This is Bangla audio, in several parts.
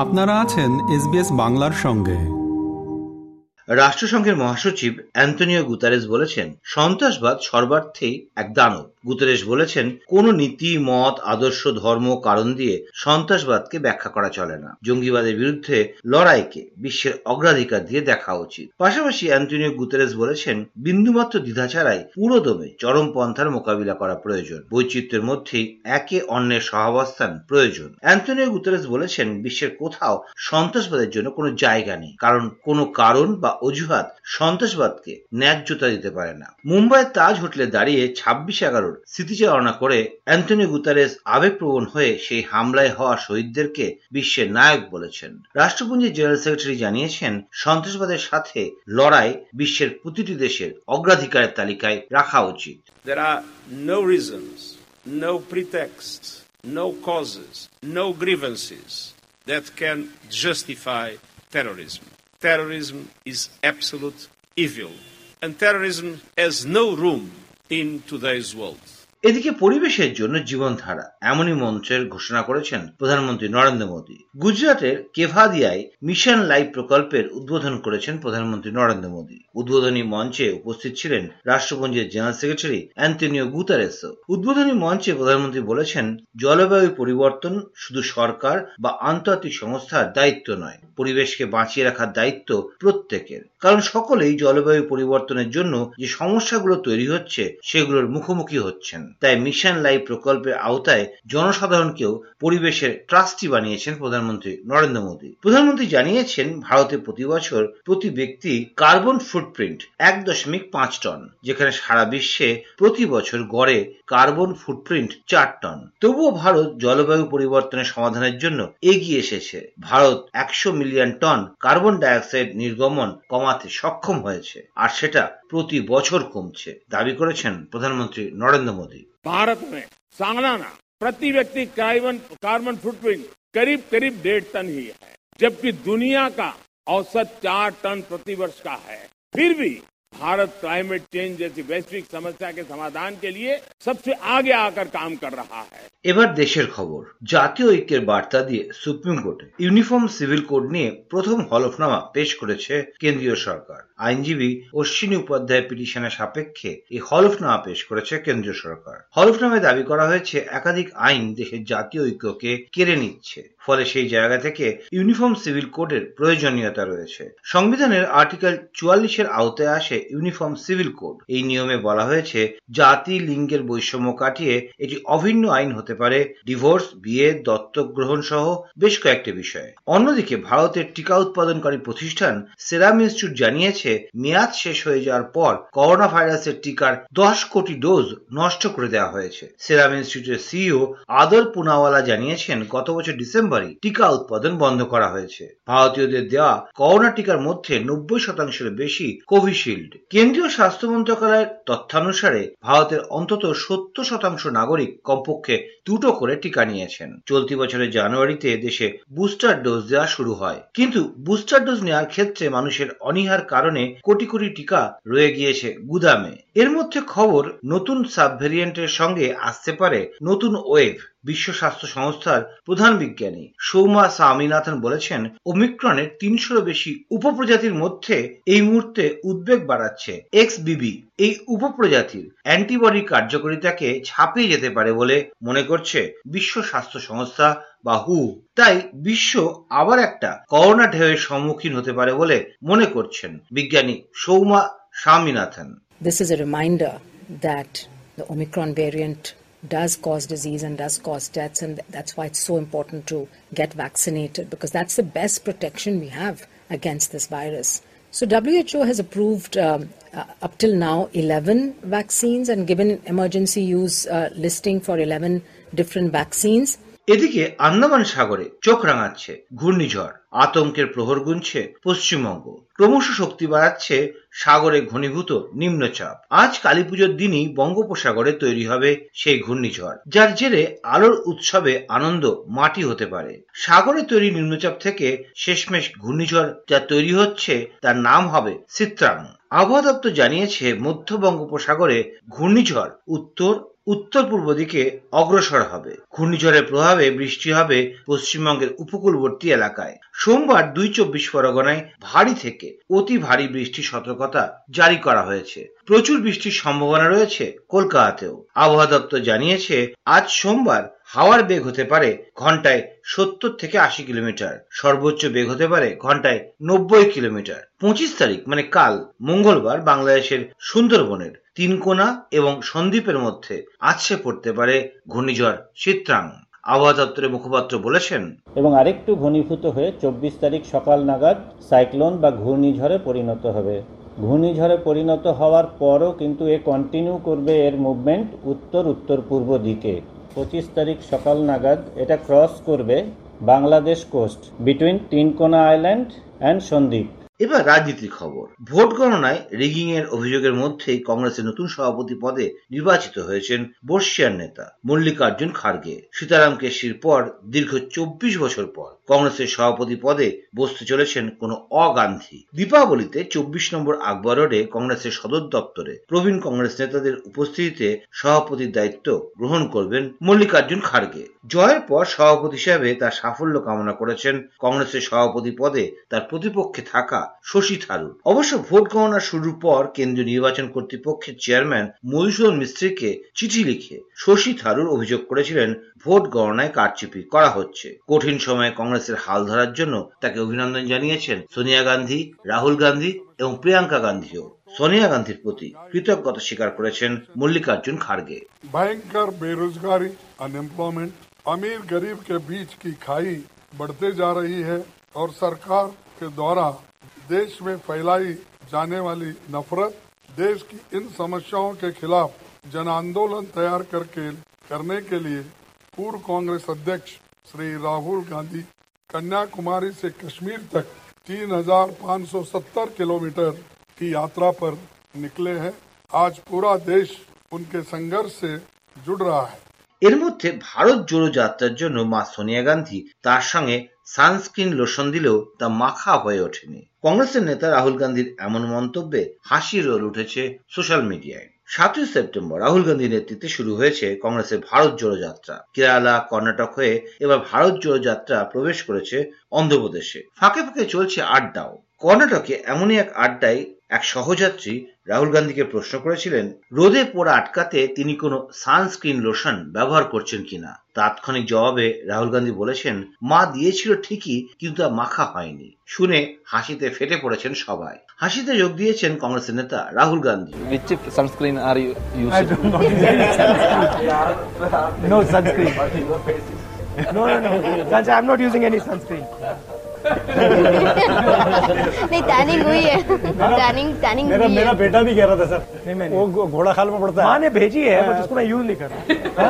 আপনারা আছেন এসবিএস বাংলার সঙ্গে। রাষ্ট্রসংঘের মহাসচিব অ্যান্তনিও গুতারেস বলেছেন সন্ত্রাসবাদ সর্বার্থেই এক দানব। গুতেরেশ বলেছেন, কোন নীতি, মত, আদর্শ, ধর্ম কারণ দিয়ে সন্ত্রাসবাদকে ব্যাখ্যা করা চলে না। জঙ্গিবাদের বিরুদ্ধে লড়াইকে বিশ্বের অগ্রাধিকার দিয়ে দেখা উচিত। পাশাপাশি অ্যান্টনিও গুতেরেস বলেছেন, বিন্দুমাত্র দ্বিধা ছাড়াই পুরোদমে চরম পন্থার মোকাবিলা করা প্রয়োজন। বৈচিত্র্যের মধ্যেই একে অন্যের সহাবস্থান প্রয়োজন। অ্যান্টনিও গুতেরেস বলেছেন, বিশ্বের কোথাও সন্ত্রাসবাদের জন্য কোনো জায়গা নেই, কারণ কোনো কারণ বা অজুহাত সন্ত্রাসবাদকে ন্যায্যতা দিতে পারে না। মুম্বাইয়ের তাজ হোটেলে দাঁড়িয়ে ছাব্বিশ এগারো স্মৃতিচারণা করে অ্যান্টনি গুতারেস আবেগপ্রবণ হয়ে সেই হামলায় হওয়া শহীদদেরকে বিশ্বের নায়ক বলেছেন রাষ্ট্রপুঞ্জের জেনারেল সেক্রেটারি জানিয়েছেন সন্ত্রাসবাদের সাথে লড়াই বিশ্বের প্রতিটি দেশের অগ্রাধিকারের তালিকায় রাখা উচিত that can justify terrorism. Terrorism is absolute evil, and terrorism has no room in today's world. এদিকে পরিবেশের জন্য জীবনধারা এমনই মঞ্চের ঘোষণা করেছেন প্রধানমন্ত্রী নরেন্দ্র মোদী। গুজরাটের কেভাদিয়ায় মিশন লাইভ প্রকল্পের উদ্বোধন করেছেন প্রধানমন্ত্রী নরেন্দ্র মোদী। উদ্বোধনী মঞ্চে উপস্থিত ছিলেন রাষ্ট্রপুঞ্জের জেনারেল সেক্রেটারি অ্যান্টনিও গুতারেসো উদ্বোধনী মঞ্চে প্রধানমন্ত্রী বলেছেন, জলবায়ু পরিবর্তন শুধু সরকার বা আন্তর্জাতিক সংস্থার দায়িত্ব নয়, পরিবেশকে বাঁচিয়ে রাখার দায়িত্ব প্রত্যেকের। কারণ সকলেই জলবায়ু পরিবর্তনের জন্য যে সমস্যাগুলো তৈরি হচ্ছে, সেগুলোর মুখোমুখি হচ্ছেন। তাই মিশন লাইভ প্রকল্পের আওতায় জনসাধারণকেও পরিবেশের ট্রাস্টি বানিয়েছেন প্রধানমন্ত্রী নরেন্দ্র মোদী। প্রধানমন্ত্রী জানিয়েছেন, ভারতে প্রতি বছর প্রতি ব্যক্তি কার্বন ফুটপ্রিন্ট এক দশমিক পাঁচ টন, যেখানে সারা বিশ্বে প্রতি বছর গড়ে কার্বন ফুটপ্রিন্ট চার টন। তবুও ভারত জলবায়ু পরিবর্তনের সমাধানের জন্য এগিয়ে এসেছে। ভারত একশো মিলিয়ন টন কার্বন ডাইঅক্সাইড নির্গমন কমাতে সক্ষম হয়েছে, আর সেটা প্রতি বছর কমছে, দাবি করেছেন প্রধানমন্ত্রী নরেন্দ্র মোদী। भारत में सालाना प्रति व्यक्ति कार्बन कार्बन फुटप्रिंट करीब करीब डेढ़ टन ही है, जबकि दुनिया का औसत चार टन प्रति वर्ष का है। फिर भी भारत क्लाइमेट चेंज जैसी वैश्विक समस्या के समाधान के लिए सबसे आगे आकर काम कर रहा है এবার দেশের খবর জাতীয় ঐক্যের বার্তা দিয়ে সুপ্রিম কোর্টে ইউনিফর্ম সিভিল কোড নিয়ে প্রথম হলফনামা পেশ করেছে কেন্দ্রীয় সরকার আইনজীবী অশ্বিনী উপাধ্যায় পিটিশনের সাপেক্ষে এই হলফনামা পেশ করেছে কেন্দ্রীয় সরকার হলফনামায় দাবি করা হয়েছে একাধিক আইন দেশের জাতীয় ঐক্যকে কেড়ে নিচ্ছে ফলে সেই জায়গা থেকে ইউনিফর্ম সিভিল কোডের প্রয়োজনীয়তা রয়েছে সংবিধানের আর্টিকেল চুয়াল্লিশের আওতায় আসে ইউনিফর্ম সিভিল কোড এই নিয়মে বলা হয়েছে, জাতি লিঙ্গের বৈষম্য কাটিয়ে এটি অভিন্ন আইন হতে পারে ডিভোর্স বিয়ে দত্তক গ্রহণ সহ বেশ কয়েকটি বিষয়ে। অন্যদিকে ভারতের টিকা উৎপাদনকারী প্রতিষ্ঠান সেরাম ইনস্টিটিউট জানিয়েছে, মেয়াদ শেষ হয়ে যাওয়ার পর করোনা ভাইরাসের টিকার দশ কোটি ডোজ নষ্ট করে দেওয়া হয়েছে। সেরাম ইনস্টিটিউটের সিইও আদর পুনাওয়ালা জানিয়েছেন, গত বছর ডিসেম্বরে টিকা উৎপাদন বন্ধ করা হয়েছে। ভারতীয়দের দেওয়া করোনা টিকার মধ্যে নব্বই শতাংশের বেশি কোভিশিল্ড। কেন্দ্রীয় স্বাস্থ্য মন্ত্রণালয়ের তথ্যানুসারে ভারতের অন্তত সত্তর শতাংশ নাগরিক কমপক্ষে দুটো করে টিকা নিয়েছেন। চলতি বছরের জানুয়ারিতে দেশে বুস্টার ডোজ দেওয়া শুরু হয়। কিন্তু বুস্টার ডোজ নেওয়ার ক্ষেত্রে মানুষের অনীহার কারণে কোটি কোটি টিকা রয়ে গিয়েছে গুদামে। এর মধ্যে খবর নতুন সাব ভেরিয়েন্টের সঙ্গে আসতে পারে নতুন ওয়েভ। বিশ্ব স্বাস্থ্য সংস্থার প্রধান বিজ্ঞানী সৌমা স্বামীনাথন বলেছেন, ওমিক্রনের তিনশোরও বেশি উপপ্রজাতির মধ্যে এই মুহূর্তে উদ্বেগ বাড়াচ্ছে এক্স বিবি এই উপপ্রজাতির অ্যান্টিবডি কার্যকারিতাকে ছাপিয়ে যেতে পারে বলে মনে করছে বিশ্ব স্বাস্থ্য সংস্থা বা হু। তাই বিশ্ব আবার একটা করোনা ঢেউয়ের সম্মুখীন হতে পারে বলে মনে করছেন বিজ্ঞানী Soumya Swaminathan. This is a reminder that the Omicron variant does cause disease and does cause deaths, and that's why it's so important to get vaccinated because that's the best protection we have against this virus. So, WHO has approved um, uh, up till now 11 vaccines and given emergency use uh, listing for 11 different vaccines. এদিকে আন্দামান সাগরে চোখ রাঙাচ্ছে ঘূর্ণিঝড় আতঙ্কের প্রহর গুনছে পশ্চিমবঙ্গ ক্রমশ শক্তি বাড়াচ্ছে সাগরে ঘনীভূত নিম্নচাপ। আজ কালীপুজোর দিনই বঙ্গোপসাগরে তৈরি হবে সেই ঘূর্ণিঝড়, যার জেরে আলোর উৎসবে আনন্দ মাটি হতে পারে। সাগরে তৈরি নিম্নচাপ থেকে শেষমেশ ঘূর্ণিঝড় যা তৈরি হচ্ছে তার নাম হবে সিত্রাং আবহাওয়া দপ্তর জানিয়েছে, মধ্য বঙ্গোপসাগরে ঘূর্ণিঝড় উত্তর উত্তর পূর্ব দিকে অগ্রসর হবে। ঘূর্ণিঝড়ের প্রভাবে বৃষ্টি হবে পশ্চিমবঙ্গের উপকূলবর্তী এলাকায়। সোমবার দুই চব্বিশ পরগনায় ভারী থেকে অতি ভারী বৃষ্টির সতর্কতা জারি করা হয়েছে। প্রচুর বৃষ্টির সম্ভাবনা রয়েছে কলকাতাতেও। আবহাওয়া দপ্তর জানিয়েছে, আজ সোমবার হাওয়ার বেগ হতে পারে ঘন্টায় সত্তর থেকে আশি কিলোমিটার। সর্বোচ্চ বেগ হতে পারে ঘন্টায় নব্বই কিলোমিটার। পঁচিশ তারিখ মানে কাল, মঙ্গলবার বাংলাদেশের সুন্দরবনের তিনকোনা এবং সন্দ্বীপের মধ্যে আছড়ে পড়তে পারে ঘূর্ণিঝড় চিত্রাং আবহাওয়া দপ্তরের মুখপাত্র বলেছেন, এবং আরেকটু ঘনীভূত হয়ে চব্বিশ তারিখ সকাল নাগাদ সাইক্লোন বা ঘূর্ণিঝড়ে পরিণত হবে। ঘূর্ণিঝড়ে পরিণত হওয়ার পরও কিন্তু এ কন্টিনিউ করবে এর মুভমেন্ট উত্তর উত্তর পূর্ব দিকে। পঁচিশ তারিখ সকাল নাগাদ এটা ক্রস করবে Bangladesh coast between Tinkona island and Sandwip এবার রাজনীতির খবর। ভোট গণনায় রিগিং এর অভিযোগের মধ্যেই কংগ্রেসের নতুন সভাপতি পদে নির্বাচিত হয়েছেন বর্ষিয়ার নেতা মল্লিকার্জুন খার্গে। সীতারাম কেশির পর দীর্ঘ চব্বিশ বছর পর কংগ্রেসের সভাপতি পদে বসতে চলেছেন কোন অগান্ধী। দীপাবলিতে চব্বিশ নম্বর আকবর রোডে কংগ্রেসের সদর দপ্তরে প্রবীণ কংগ্রেস নেতাদের উপস্থিতিতে সভাপতির দায়িত্ব গ্রহণ করবেন মল্লিকার্জুন খার্গে। জয়ের পর সভাপতি হিসাবে তার সাফল্য কামনা করেছেন কংগ্রেসের সভাপতি পদে তার প্রতিপক্ষে থাকা শশী থারুর অবশ্য ভোট গণনা শুরুর পর কেন্দ্রীয় নির্বাচন কর্তৃপক্ষের চেয়ারম্যান মধুসূদন মিস্ত্রিকে চিঠি লিখে শশী থারুর অভিযোগ করেছিলেন ভোট গণনায় কারচুপি করা হচ্ছে কঠিন সময়ে কংগ্রেসের হাল ধরার জন্য তাকে অভিনন্দন জানিয়েছেন সোনিয়া গান্ধী রাহুল গান্ধী এবং প্রিয়াঙ্কা গান্ধীও সোনিয়া গান্ধীর প্রতি কৃতজ্ঞতা স্বীকার করেছেন মল্লিকার্জুন খার্গে भयंकर बेरोजगारी अनएम्प्लॉयमेंट अमीर गरीब के बीच की खाई बढ़ते जा रही है और सरकार के द्वारा देश में फैलाई जाने वाली नफरत देश की इन समस्याओं के खिलाफ जन आंदोलन तैयार करके करने के लिए पूर्व कांग्रेस अध्यक्ष श्री राहुल गांधी कन्याकुमारी से कश्मीर तक 3,570 किलोमीटर की यात्रा पर निकले हैं आज पूरा देश उनके संघर्ष से जुड़ रहा है এর মধ্যে ভারত জোড়ো যাত্রার জন্য মা সোনিয়া গান্ধী তার সঙ্গে সানস্ক্রিন লোশন দিলেও তা মাখা হয়ে ওঠেনি। কংগ্রেসের নেতা রাহুল গান্ধীর এমন মন্তব্যে হাসি রোল উঠেছে সোশ্যাল মিডিয়ায়। সাতই সেপ্টেম্বর রাহুল গান্ধীর নেতৃত্বে শুরু হয়েছে কংগ্রেসের ভারত জোড়ো যাত্রা। কেরালা, কর্ণাটক হয়ে এবার ভারত জোড়ো যাত্রা প্রবেশ করেছে অন্ধ্রপ্রদেশে। ফাঁকে ফাঁকে চলছে আড্ডাও। কর্ণাটকে এমনই এক আড্ডায় এক সহযাত্রী রাহুল গান্ধীকে প্রশ্ন করেছিলেন রোদে পোড়া আটকাতে তিনি কোনো সানস্ক্রিন লোশন ব্যবহার করছেন কিনা তাৎক্ষণিক জবাবে রাহুল গান্ধী বলেছেন মা দিয়েছিল ঠিকই কিন্তু তা মাখা হয়নি শুনে হাসিতে ফেটে পড়েছেন সবাই হাসিতে যোগ দিয়েছেন কংগ্রেসের নেতা Rahul Gandhi Which sunscreen are you using? I don't know No. No, no, no. I'm not using any sunscreen. नहीं टैनिंग हुई है टैनिंग टैनिंग मेरा हुई मेरा है बेटा भी कह रहा था सर नहीं मैंने वो घो- घोड़ा खाल में पड़ता माँ है ने भेजी है बट उसको मैं यूज नहीं कर रहा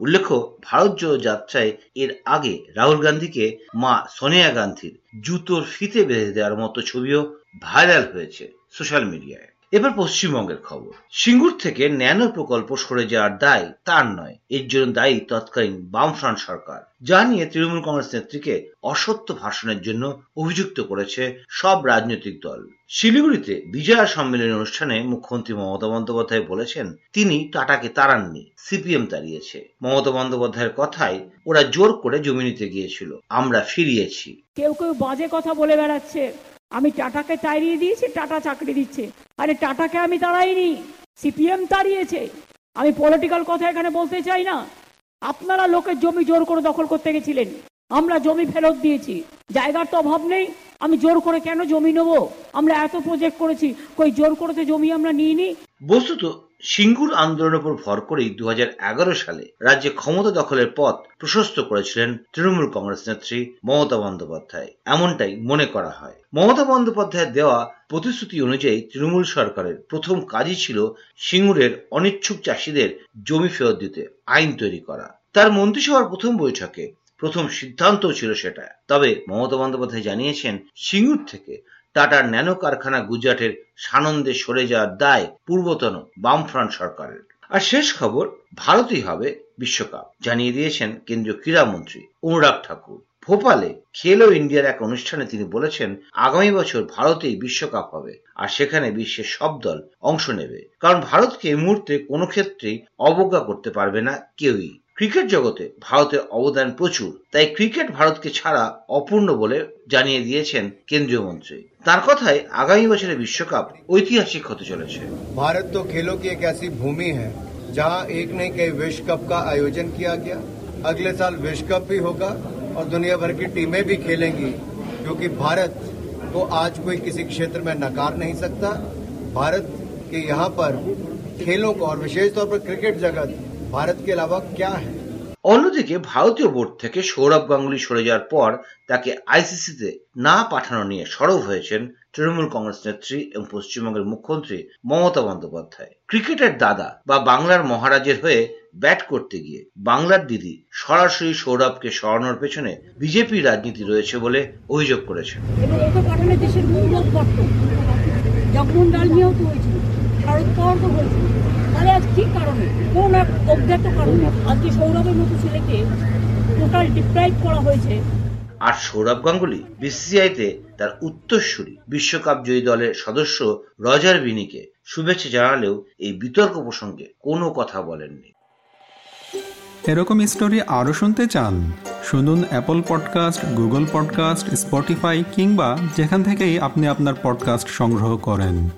উল্লেখ্য ভারত জোড়ো যাত্রায় এর আগে রাহুল গান্ধীকে মা সোনিয়া গান্ধীর জুতোর ফিতে বেঁধে দেওয়ার মতো ছবিও ভাইরাল হয়েছে সোশ্যাল মিডিয়ায় এবার পশ্চিমবঙ্গের খবর। সিঙ্গুর থেকে ন্যানো প্রকল্প সরে যাওয়ার দায় তার নয়। এর জন্য দায়ী তৎকালীন বামফ্রন্ট সরকার। যা নিয়ে তৃণমূল কংগ্রেস নেত্রীকে অসত্য ভাষণের জন্য অভিযুক্ত করেছে সব রাজনৈতিক দল। শিলিগুড়িতে বিজয়া সম্মেলনী অনুষ্ঠানে মুখ্যমন্ত্রী মমতা বন্দ্যোপাধ্যায় বলেছেন, তিনি টাটাকে তাড়াননি, সিপিএম তাড়িয়েছে। মমতা বন্দ্যোপাধ্যায়ের কথায় ওরা জোর করে জমি নিতে গিয়েছিল, আমরা ফিরিয়েছি। কেউ কেউ বাজে কথা বলে বেড়াচ্ছে। আমি টাটাকে তাড়িয়ে দিয়েছি, টাটা চাকরি দিচ্ছে। আরে টাটাকে আমি তাড়াইনি, সিপিএম তাড়িয়েছে। আমি পলিটিক্যাল কথা এখানে বলতে চাই না। আপনারা লোকের জমি জোর করে দখল করতে গেছিলেন। আমরা জমি ফেরত দিয়েছি। জায়গার তো অভাব নেই। আমি জোর করে কেন জমি নেব? আমরা এত প্রজেক্ট করেছি। কই জোর করে তো জমি আমরা নিইনি? বস্তুত সিঙ্গুর আন্দোলনের উপর ভর করেই দু সালে রাজ্যে ক্ষমতা দখলের পথ প্রশস্ত করেছিলেন তৃণমূল কংগ্রেস নেত্রী মমতা বন্দ্যোপাধ্যায়। এমনটাই মনে করা হয়। মমতা বন্দ্যোপাধ্যায়ের দেওয়া প্রতিশ্রুতি অনুযায়ী তৃণমূল সরকারের প্রথম কাজই ছিল সিঙ্গুরের অনিচ্ছুক চাষিদের জমি ফেরত দিতে, আইন তৈরি করা। তার মন্ত্রিসভার প্রথম বৈঠকে প্রথম সিদ্ধান্ত ছিল সেটা। তবে মমতা বন্দ্যোপাধ্যায় জানিয়েছেন, সিঙ্গুর থেকে টাটার ন্যানো কারখানা গুজরাটের সানন্দে সরে যাওয়ার দায় পূর্বতন বামফ্রন্ট সরকারের। আর শেষ খবর, ভারতই হবে বিশ্বকাপ, জানিয়ে দিয়েছেন কেন্দ্রীয় ক্রীড়ামন্ত্রী অনুরাগ ঠাকুর। ভোপালে খেলো ইন্ডিয়ার এক অনুষ্ঠানে তিনি বলেছেন, আগামী বছর ভারতেই বিশ্বকাপ হবে, আর সেখানে বিশ্বের সব দল অংশ নেবে। কারণ ভারতকে এই মুহূর্তে কোনো ক্ষেত্রেই অবজ্ঞা করতে পারবে না কেউই। ক্রিকেট জগতে ভারতের অবদান প্রচুর তাই ক্রিকেট ভারতকে ছাড়া অপূর্ণ বলে জানিয়ে দিয়েছেন কেন্দ্রীয় মন্ত্রী তার কথায় আগামী বছরের বিশ্বকাপ ঐতিহাসিক হতে চলেছে भारत तो खेलों की एक ऐसी भूमि है जहां एक नहीं कई विश्व कप का आयोजन किया गया अगले साल विश्व कप भी होगा और दुनिया भर की टीमें भी खेलेंगी क्योंकि भारत को आज कोई किसी क्षेत्र में नकार नहीं सकता भारत के यहाँ पर खेलों को और विशेष तौर पर क्रिकेट जगत भारत के अलावा क्या है অন্যদিকে ভারতীয় বোর্ড থেকে সৌরভ গাঙ্গুলি সরে যাওয়ার পর তাকে আইসিসিতে না পাঠানো নিয়ে সরব হয়েছেন তৃণমূল কংগ্রেস নেত্রী এবং পশ্চিমবঙ্গের মুখ্যমন্ত্রী মমতা বন্দ্যোপাধ্যায় ক্রিকেটের দাদা বা বাংলার মহারাজের হয়ে ব্যাট করতে গিয়ে বাংলার দিদি সরাসরি সৌরভকে সরানোর পেছনে বিজেপি রাজনীতি রয়েছে বলে অভিযোগ করেছেন এবং ওকে পাঠালে দেশের মঙ্গল করত জগমোহন ডাল নিয়েও তো হয়েছিল শরদ পাওয়ার তো হয়েছিল তাহলে আজ কি কারণে? কোন এক অজ্ঞাত কারণে আজকে সৌরভের মতো ছেলেকে টোটাল ডিপ্রাইভ করা হয়েছে? আর সৌরভ গাঙ্গুলি বিসিসিআইতে তার উত্তরসূরি বিশ্বকাপ জয়ী দলের সদস্য রজার বিনিকে শুভেচ্ছা জানালেও এই বিতর্ক প্রসঙ্গে কোনো কথা বলেননি। এরকম স্টোরি আরও শুনতে চান? শুনুন Apple podcast Google podcast Spotify কিংবা যেখান থেকেই আপনি আপনার পডকাস্ট সংগ্রহ করেন।